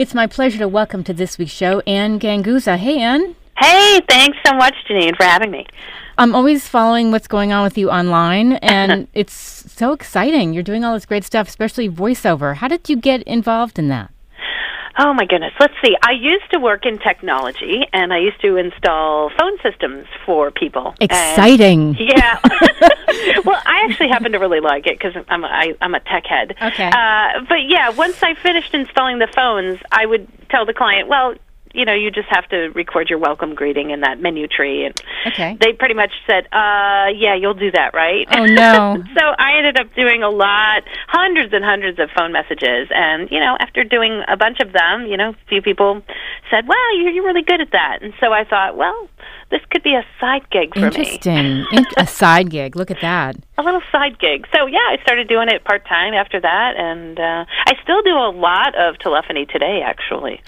It's my pleasure to welcome to this week's show Anne Ganguzza. Hey, Anne. Hey, thanks so much, Janine, for having me. I'm always following what's going on with you online, and it's so exciting. You're doing all this great stuff, especially voiceover. How did you get involved in that? Oh my goodness. Let's see. I used to work in technology and I used to install phone systems for people. Exciting. And, yeah. well, I actually happen to really like it because I'm a, I, I'm a tech head. Okay. Uh, but yeah, once I finished installing the phones, I would tell the client, well, you know, you just have to record your welcome greeting in that menu tree. And okay. they pretty much said, uh, yeah, you'll do that, right? Oh, no. so I ended up doing a lot, hundreds and hundreds of phone messages. And, you know, after doing a bunch of them, you know, a few people said, well, you're, you're really good at that. And so I thought, well, this could be a side gig for Interesting. me. Interesting. a side gig. Look at that. A little side gig. So yeah, I started doing it part time after that, and uh, I still do a lot of telephony today, actually.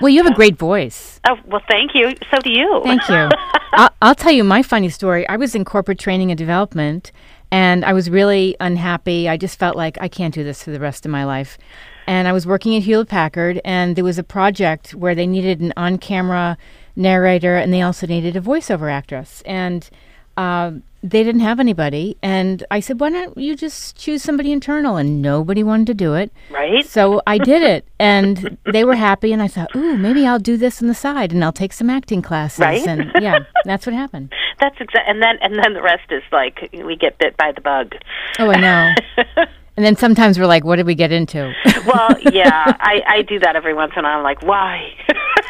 Well, you have a great voice. Oh well, thank you. So do you. Thank you. I'll, I'll tell you my funny story. I was in corporate training and development, and I was really unhappy. I just felt like I can't do this for the rest of my life. And I was working at Hewlett Packard, and there was a project where they needed an on camera narrator and they also needed a voiceover actress. And uh, they didn't have anybody. And I said, why don't you just choose somebody internal? And nobody wanted to do it. Right. So I did it. And they were happy. And I thought, ooh, maybe I'll do this on the side and I'll take some acting classes. Right. And yeah, that's what happened. That's exactly. And then and then the rest is like we get bit by the bug. Oh, I know. And then sometimes we're like, what did we get into? well, yeah, I, I do that every once in a while. I'm like, why?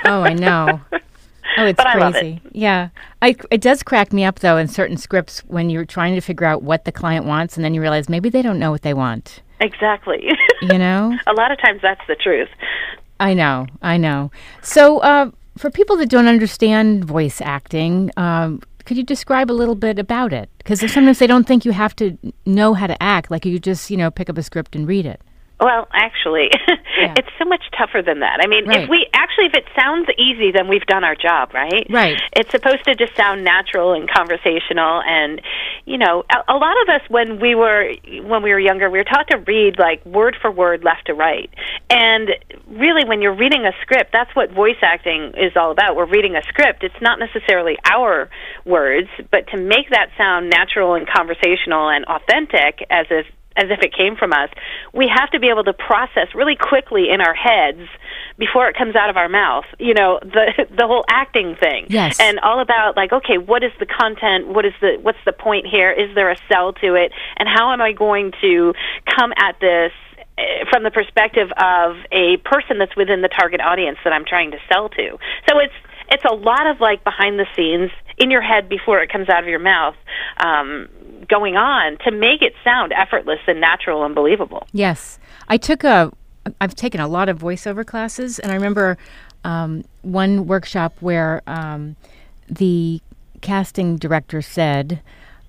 oh, I know. Oh, it's But crazy. it. Yeah. I, it does crack me up, though, in certain scripts when you're trying to figure out what the client wants and then you realize maybe they don't know what they want. exactly. You know? a lot of times that's the truth. I know. I know. So, uh, for people that don't understand voice acting, um, could you describe a little bit about it? Because sometimes they don't think you have to know how to act, like you just, you know, pick up a script and read it. Well, actually, Yeah. it's so much tougher than that. I mean, Right. if we actually, if it sounds easy, then we've done our job, right? Right. It's supposed to just sound natural and conversational, and you know, a, a lot of us when we were when we were younger, we were taught to read like word for word, left to right, and really, when you're reading a script, that's what voice acting is all about. We're reading a script. It's not necessarily our words, but to make that sound natural and conversational and authentic, as if as if it came from us, we have to be able to process really quickly in our heads before it comes out of our mouth. You know, the the whole acting thing. Yes. And all about like, okay, what is the content? What is the what's the point here? Is there a sell to it? And how am I going to come at this eh, from the perspective of a person that's within the target audience that I'm trying to sell to? So it's it's a lot of like behind the scenes in your head before it comes out of your mouth um, going on to make it sound effortless and natural and believable. Yes, I took a. I've taken a lot of voiceover classes, and I remember um, one workshop where um, the casting director said,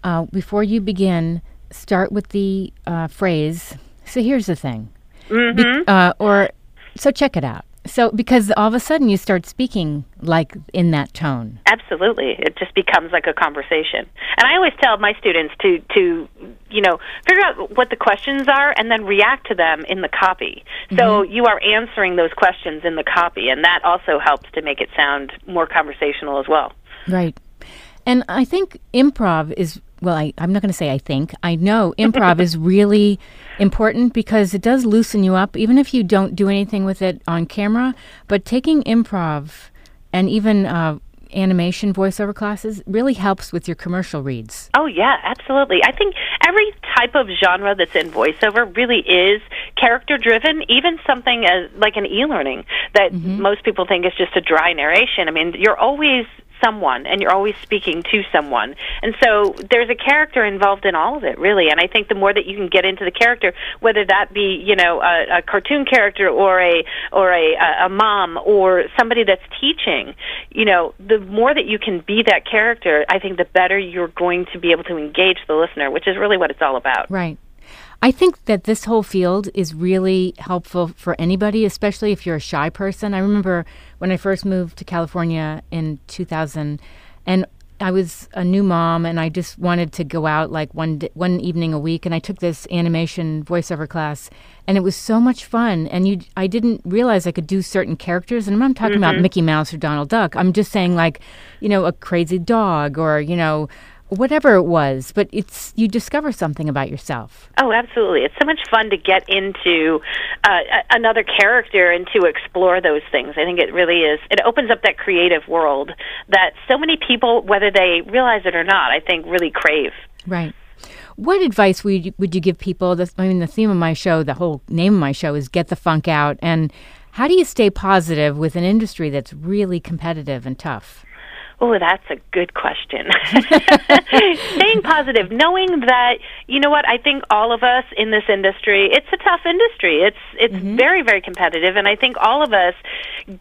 uh, "Before you begin, start with the uh, phrase." So here's the thing, Be- uh, or so check it out. So because all of a sudden you start speaking like in that tone. Absolutely, it just becomes like a conversation. And I always tell my students to to you know figure out what the questions are and then react to them in the copy. So mm-hmm. you are answering those questions in the copy, and that also helps to make it sound more conversational as well. Right. And I think improv is, well, I, I'm not going to say I think, I know improv is really important because it does loosen you up, even if you don't do anything with it on camera. But taking improv and even uh, animation voiceover classes really helps with your commercial reads. Oh yeah, absolutely. I think every type of genre that's in voiceover really is character driven. Even something as like an e-learning that most people think is just a dry narration. I mean, you're always someone and you're always speaking to someone. And so there's a character involved in all of it, really. And I think the more that you can get into the character, whether that be, you know, a, a cartoon character or a or a a mom or somebody that's teaching, you know, the more that you can be that character, I think the better you're going to be able to engage the listener, which is really what it's all about. Right. I think that this whole field is really helpful for anybody, especially if you're a shy person. I remember when I first moved to California in 2000, and I was a new mom and I just wanted to go out like one d- one evening a week and I took this animation voiceover class and it was so much fun and you I didn't realize I could do certain characters and I'm not talking about mm-hmm. Mickey Mouse or Donald Duck. I'm just saying like, you know, a crazy dog or, you know, whatever it was, but it's you discover something about yourself. Oh, absolutely! It's so much fun to get into uh, another character and to explore those things. I think it really is. It opens up that creative world that so many people, whether they realize it or not, I think really crave. Right. What advice would you, would you give people? This, I mean, the theme of my show, the whole name of my show is "Get the Funk Out," and how do you stay positive with an industry that's really competitive and tough? Oh, that's a good question. Staying positive, knowing that you know what I think all of us in this industry, it's a tough industry. It's it's mm-hmm. very very competitive, and I think all of us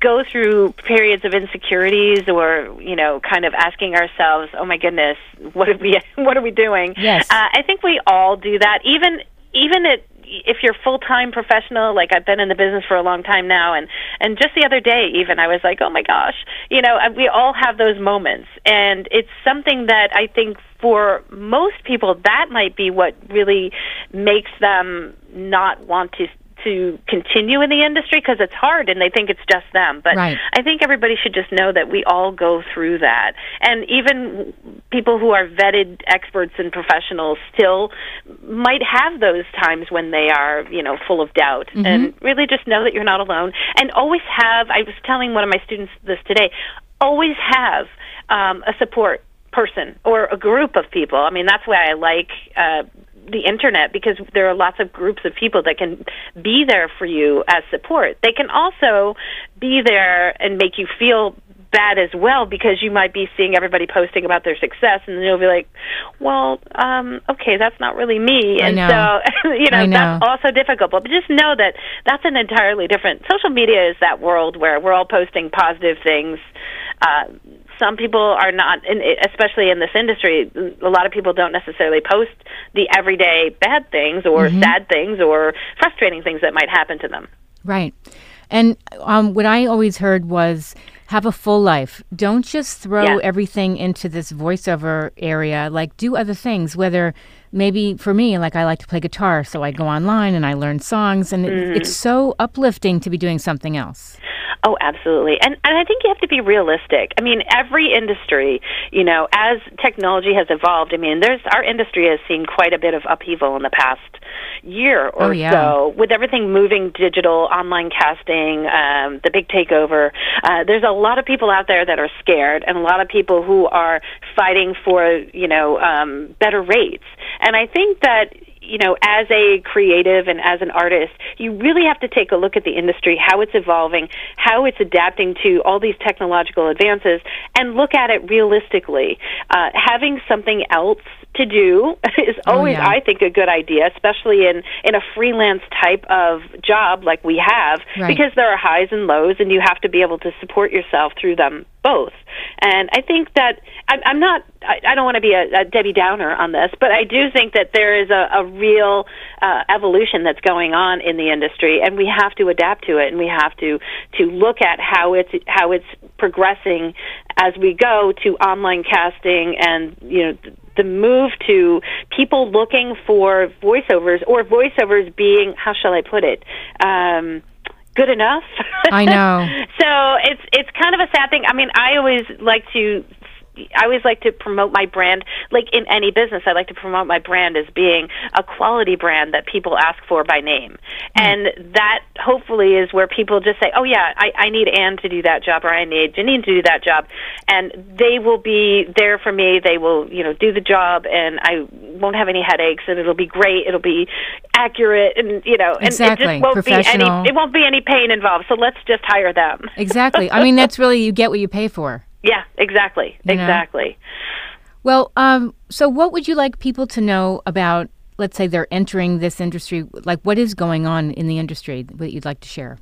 go through periods of insecurities or you know kind of asking ourselves, oh my goodness, what are we what are we doing? Yes, uh, I think we all do that. Even even at if you're full time professional, like I've been in the business for a long time now, and and just the other day, even I was like, oh my gosh, you know, we all have those moments, and it's something that I think for most people that might be what really makes them not want to to continue in the industry because it's hard and they think it's just them. But right. I think everybody should just know that we all go through that. And even people who are vetted experts and professionals still might have those times when they are, you know, full of doubt. Mm-hmm. And really just know that you're not alone. And always have, I was telling one of my students this today, always have um, a support person or a group of people. I mean, that's why I like uh, the internet because there are lots of groups of people that can be there for you as support. They can also be there and make you feel bad as well because you might be seeing everybody posting about their success and then you'll be like, well, um, okay, that's not really me. And so, you know, know, that's also difficult. But just know that that's an entirely different. Social media is that world where we're all posting positive things. Uh, some people are not, especially in this industry, a lot of people don't necessarily post the everyday bad things or mm-hmm. sad things or frustrating things that might happen to them. Right. And um, what I always heard was have a full life. Don't just throw yeah. everything into this voiceover area. Like, do other things, whether maybe for me, like I like to play guitar, so I go online and I learn songs, and mm-hmm. it, it's so uplifting to be doing something else. Oh, absolutely. And and I think you have to be realistic. I mean, every industry, you know, as technology has evolved, I mean, there's our industry has seen quite a bit of upheaval in the past year or oh, yeah. so with everything moving digital, online casting, um, the big takeover. Uh, there's a lot of people out there that are scared and a lot of people who are fighting for, you know, um, better rates. And I think that you know, as a creative and as an artist, you really have to take a look at the industry, how it's evolving, how it's adapting to all these technological advances, and look at it realistically. Uh, having something else to do is oh, always, oh, yeah. I think, a good idea, especially in in a freelance type of job like we have, right. because there are highs and lows, and you have to be able to support yourself through them both. And I think that I'm, I'm not. I, I don't want to be a, a Debbie Downer on this, but I do think that there is a, a real uh, evolution that's going on in the industry, and we have to adapt to it, and we have to to look at how it's how it's progressing as we go to online casting and you know the move to people looking for voiceovers or voiceovers being how shall I put it. Um, good enough. I know. so it's it's kind of a sad thing. I mean, I always like to I always like to promote my brand, like in any business, I like to promote my brand as being a quality brand that people ask for by name. Mm. And that hopefully is where people just say, oh, yeah, I, I need Anne to do that job or I need Janine to do that job. And they will be there for me. They will, you know, do the job and I won't have any headaches and it'll be great. It'll be accurate and, you know, exactly. and it just won't be any, it won't be any pain involved. So let's just hire them. exactly. I mean, that's really, you get what you pay for. Exactly. You exactly. Know? Well, um, so what would you like people to know about, let's say they're entering this industry? Like, what is going on in the industry that you'd like to share?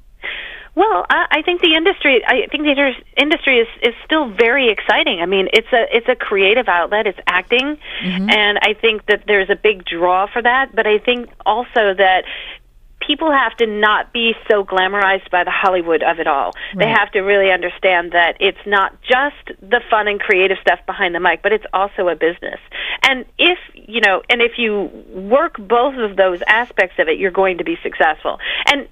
Well, I, I think the industry. I think the industry is is still very exciting. I mean, it's a it's a creative outlet. It's acting, mm-hmm. and I think that there's a big draw for that. But I think also that people have to not be so glamorized by the Hollywood of it all. Right. They have to really understand that it's not just the fun and creative stuff behind the mic, but it's also a business. And if, you know, and if you work both of those aspects of it, you're going to be successful. And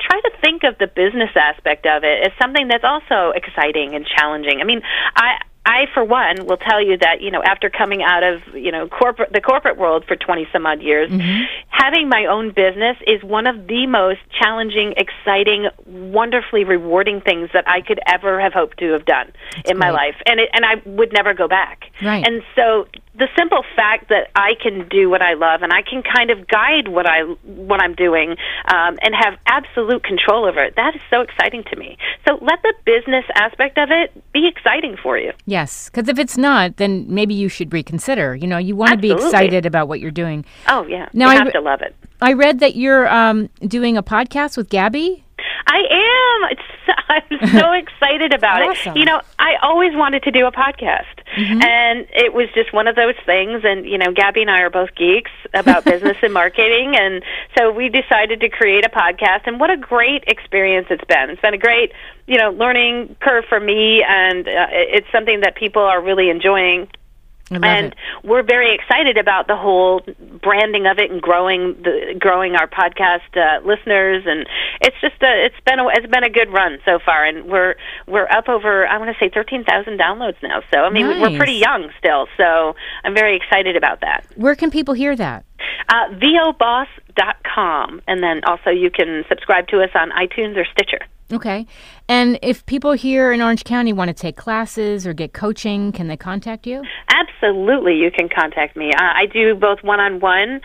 try to think of the business aspect of it as something that's also exciting and challenging. I mean, I I, for one, will tell you that you know after coming out of you know corporate the corporate world for twenty some odd years, mm-hmm. having my own business is one of the most challenging, exciting, wonderfully rewarding things that I could ever have hoped to have done That's in great. my life, and it, and I would never go back. Right. And so the simple fact that I can do what I love and I can kind of guide what I what I'm doing um, and have absolute control over it. That is so exciting to me. So let the business aspect of it be exciting for you. Yes, because if it's not, then maybe you should reconsider. You know, you want to be excited about what you're doing. Oh yeah, now you I have to love it. I read that you're um, doing a podcast with Gabby. I am. It's, I'm so excited about awesome. it. You know, I always wanted to do a podcast, mm-hmm. and it was just one of those things. And you know, Gabby and I are both geeks about business and marketing, and so we decided to create a podcast. And what a great experience it's been! It's been a great, you know, learning curve for me, and uh, it's something that people are really enjoying and it. we're very excited about the whole branding of it and growing the growing our podcast uh, listeners. And it's just a, it's been a, it's been a good run so far. And we're we're up over I want to say 13,000 downloads now. So I mean nice. we're pretty young still. So I'm very excited about that. Where can people hear that? Uh, voboss.com and then also you can subscribe to us on iTunes or Stitcher Okay. And if people here in Orange County want to take classes or get coaching, can they contact you? Absolutely, you can contact me. Uh, I do both one on one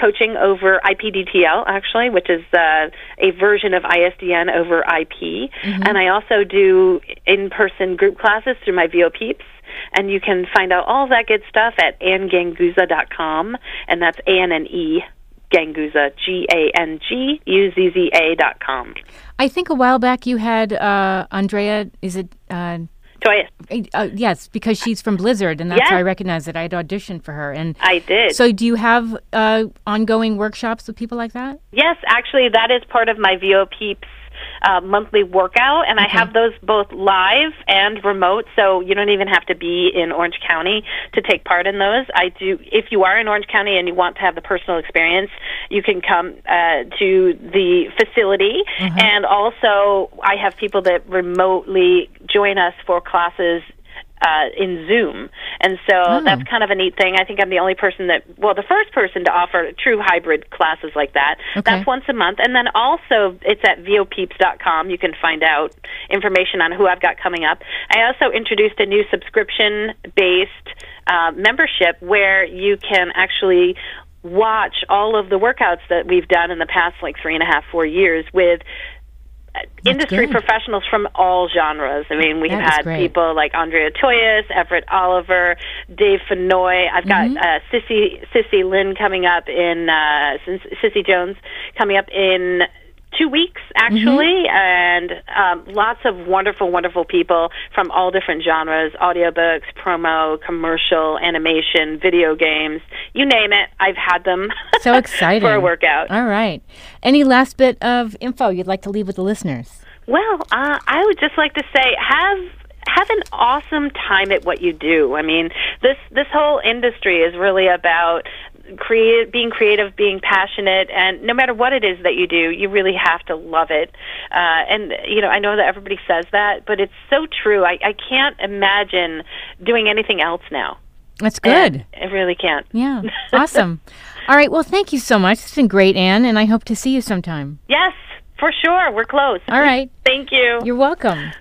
coaching over IPDTL, actually, which is uh, a version of ISDN over IP. Mm-hmm. And I also do in person group classes through my VOPeeps. And you can find out all that good stuff at annganguzza.com, and that's A N N E Ganguzza, G A N G U Z Z A dot com. I think a while back you had uh, Andrea, is it? Uh, Toya. Uh, yes, because she's from Blizzard, and that's yes. how I recognize that I had auditioned for her. And I did. So, do you have uh, ongoing workshops with people like that? Yes, actually, that is part of my VO Peeps uh, monthly workout, and. I have those both live and remote, so you don't even have to be in Orange County to take part in those. I do. If you are in Orange County and you want to have the personal experience, you can come uh, to the facility, mm-hmm. and also I have people that remotely join us for classes uh, in Zoom. And so oh. that's kind of a neat thing. I think I'm the only person that, well, the first person to offer true hybrid classes like that. Okay. That's once a month. And then also it's at vopeeps.com. You can find out information on who I've got coming up. I also introduced a new subscription based uh, membership where you can actually watch all of the workouts that we've done in the past like three and a half, four years with industry good. professionals from all genres. I mean, we that have had people like Andrea Toyias, Everett Oliver, Dave Fennoy. I've got mm-hmm. uh, Sissy Sissy Lynn coming up in uh, Cissy Jones coming up in two weeks actually mm-hmm. and um, lots of wonderful wonderful people from all different genres audiobooks promo commercial animation video games you name it i've had them so exciting for a workout all right any last bit of info you'd like to leave with the listeners well uh, i would just like to say have have an awesome time at what you do. I mean, this this whole industry is really about create, being creative, being passionate, and no matter what it is that you do, you really have to love it. Uh, and you know, I know that everybody says that, but it's so true. I, I can't imagine doing anything else now. That's good. I really can't. Yeah, awesome. All right. Well, thank you so much. It's been great, Anne, and I hope to see you sometime. Yes, for sure. We're close. All right. thank you. You're welcome.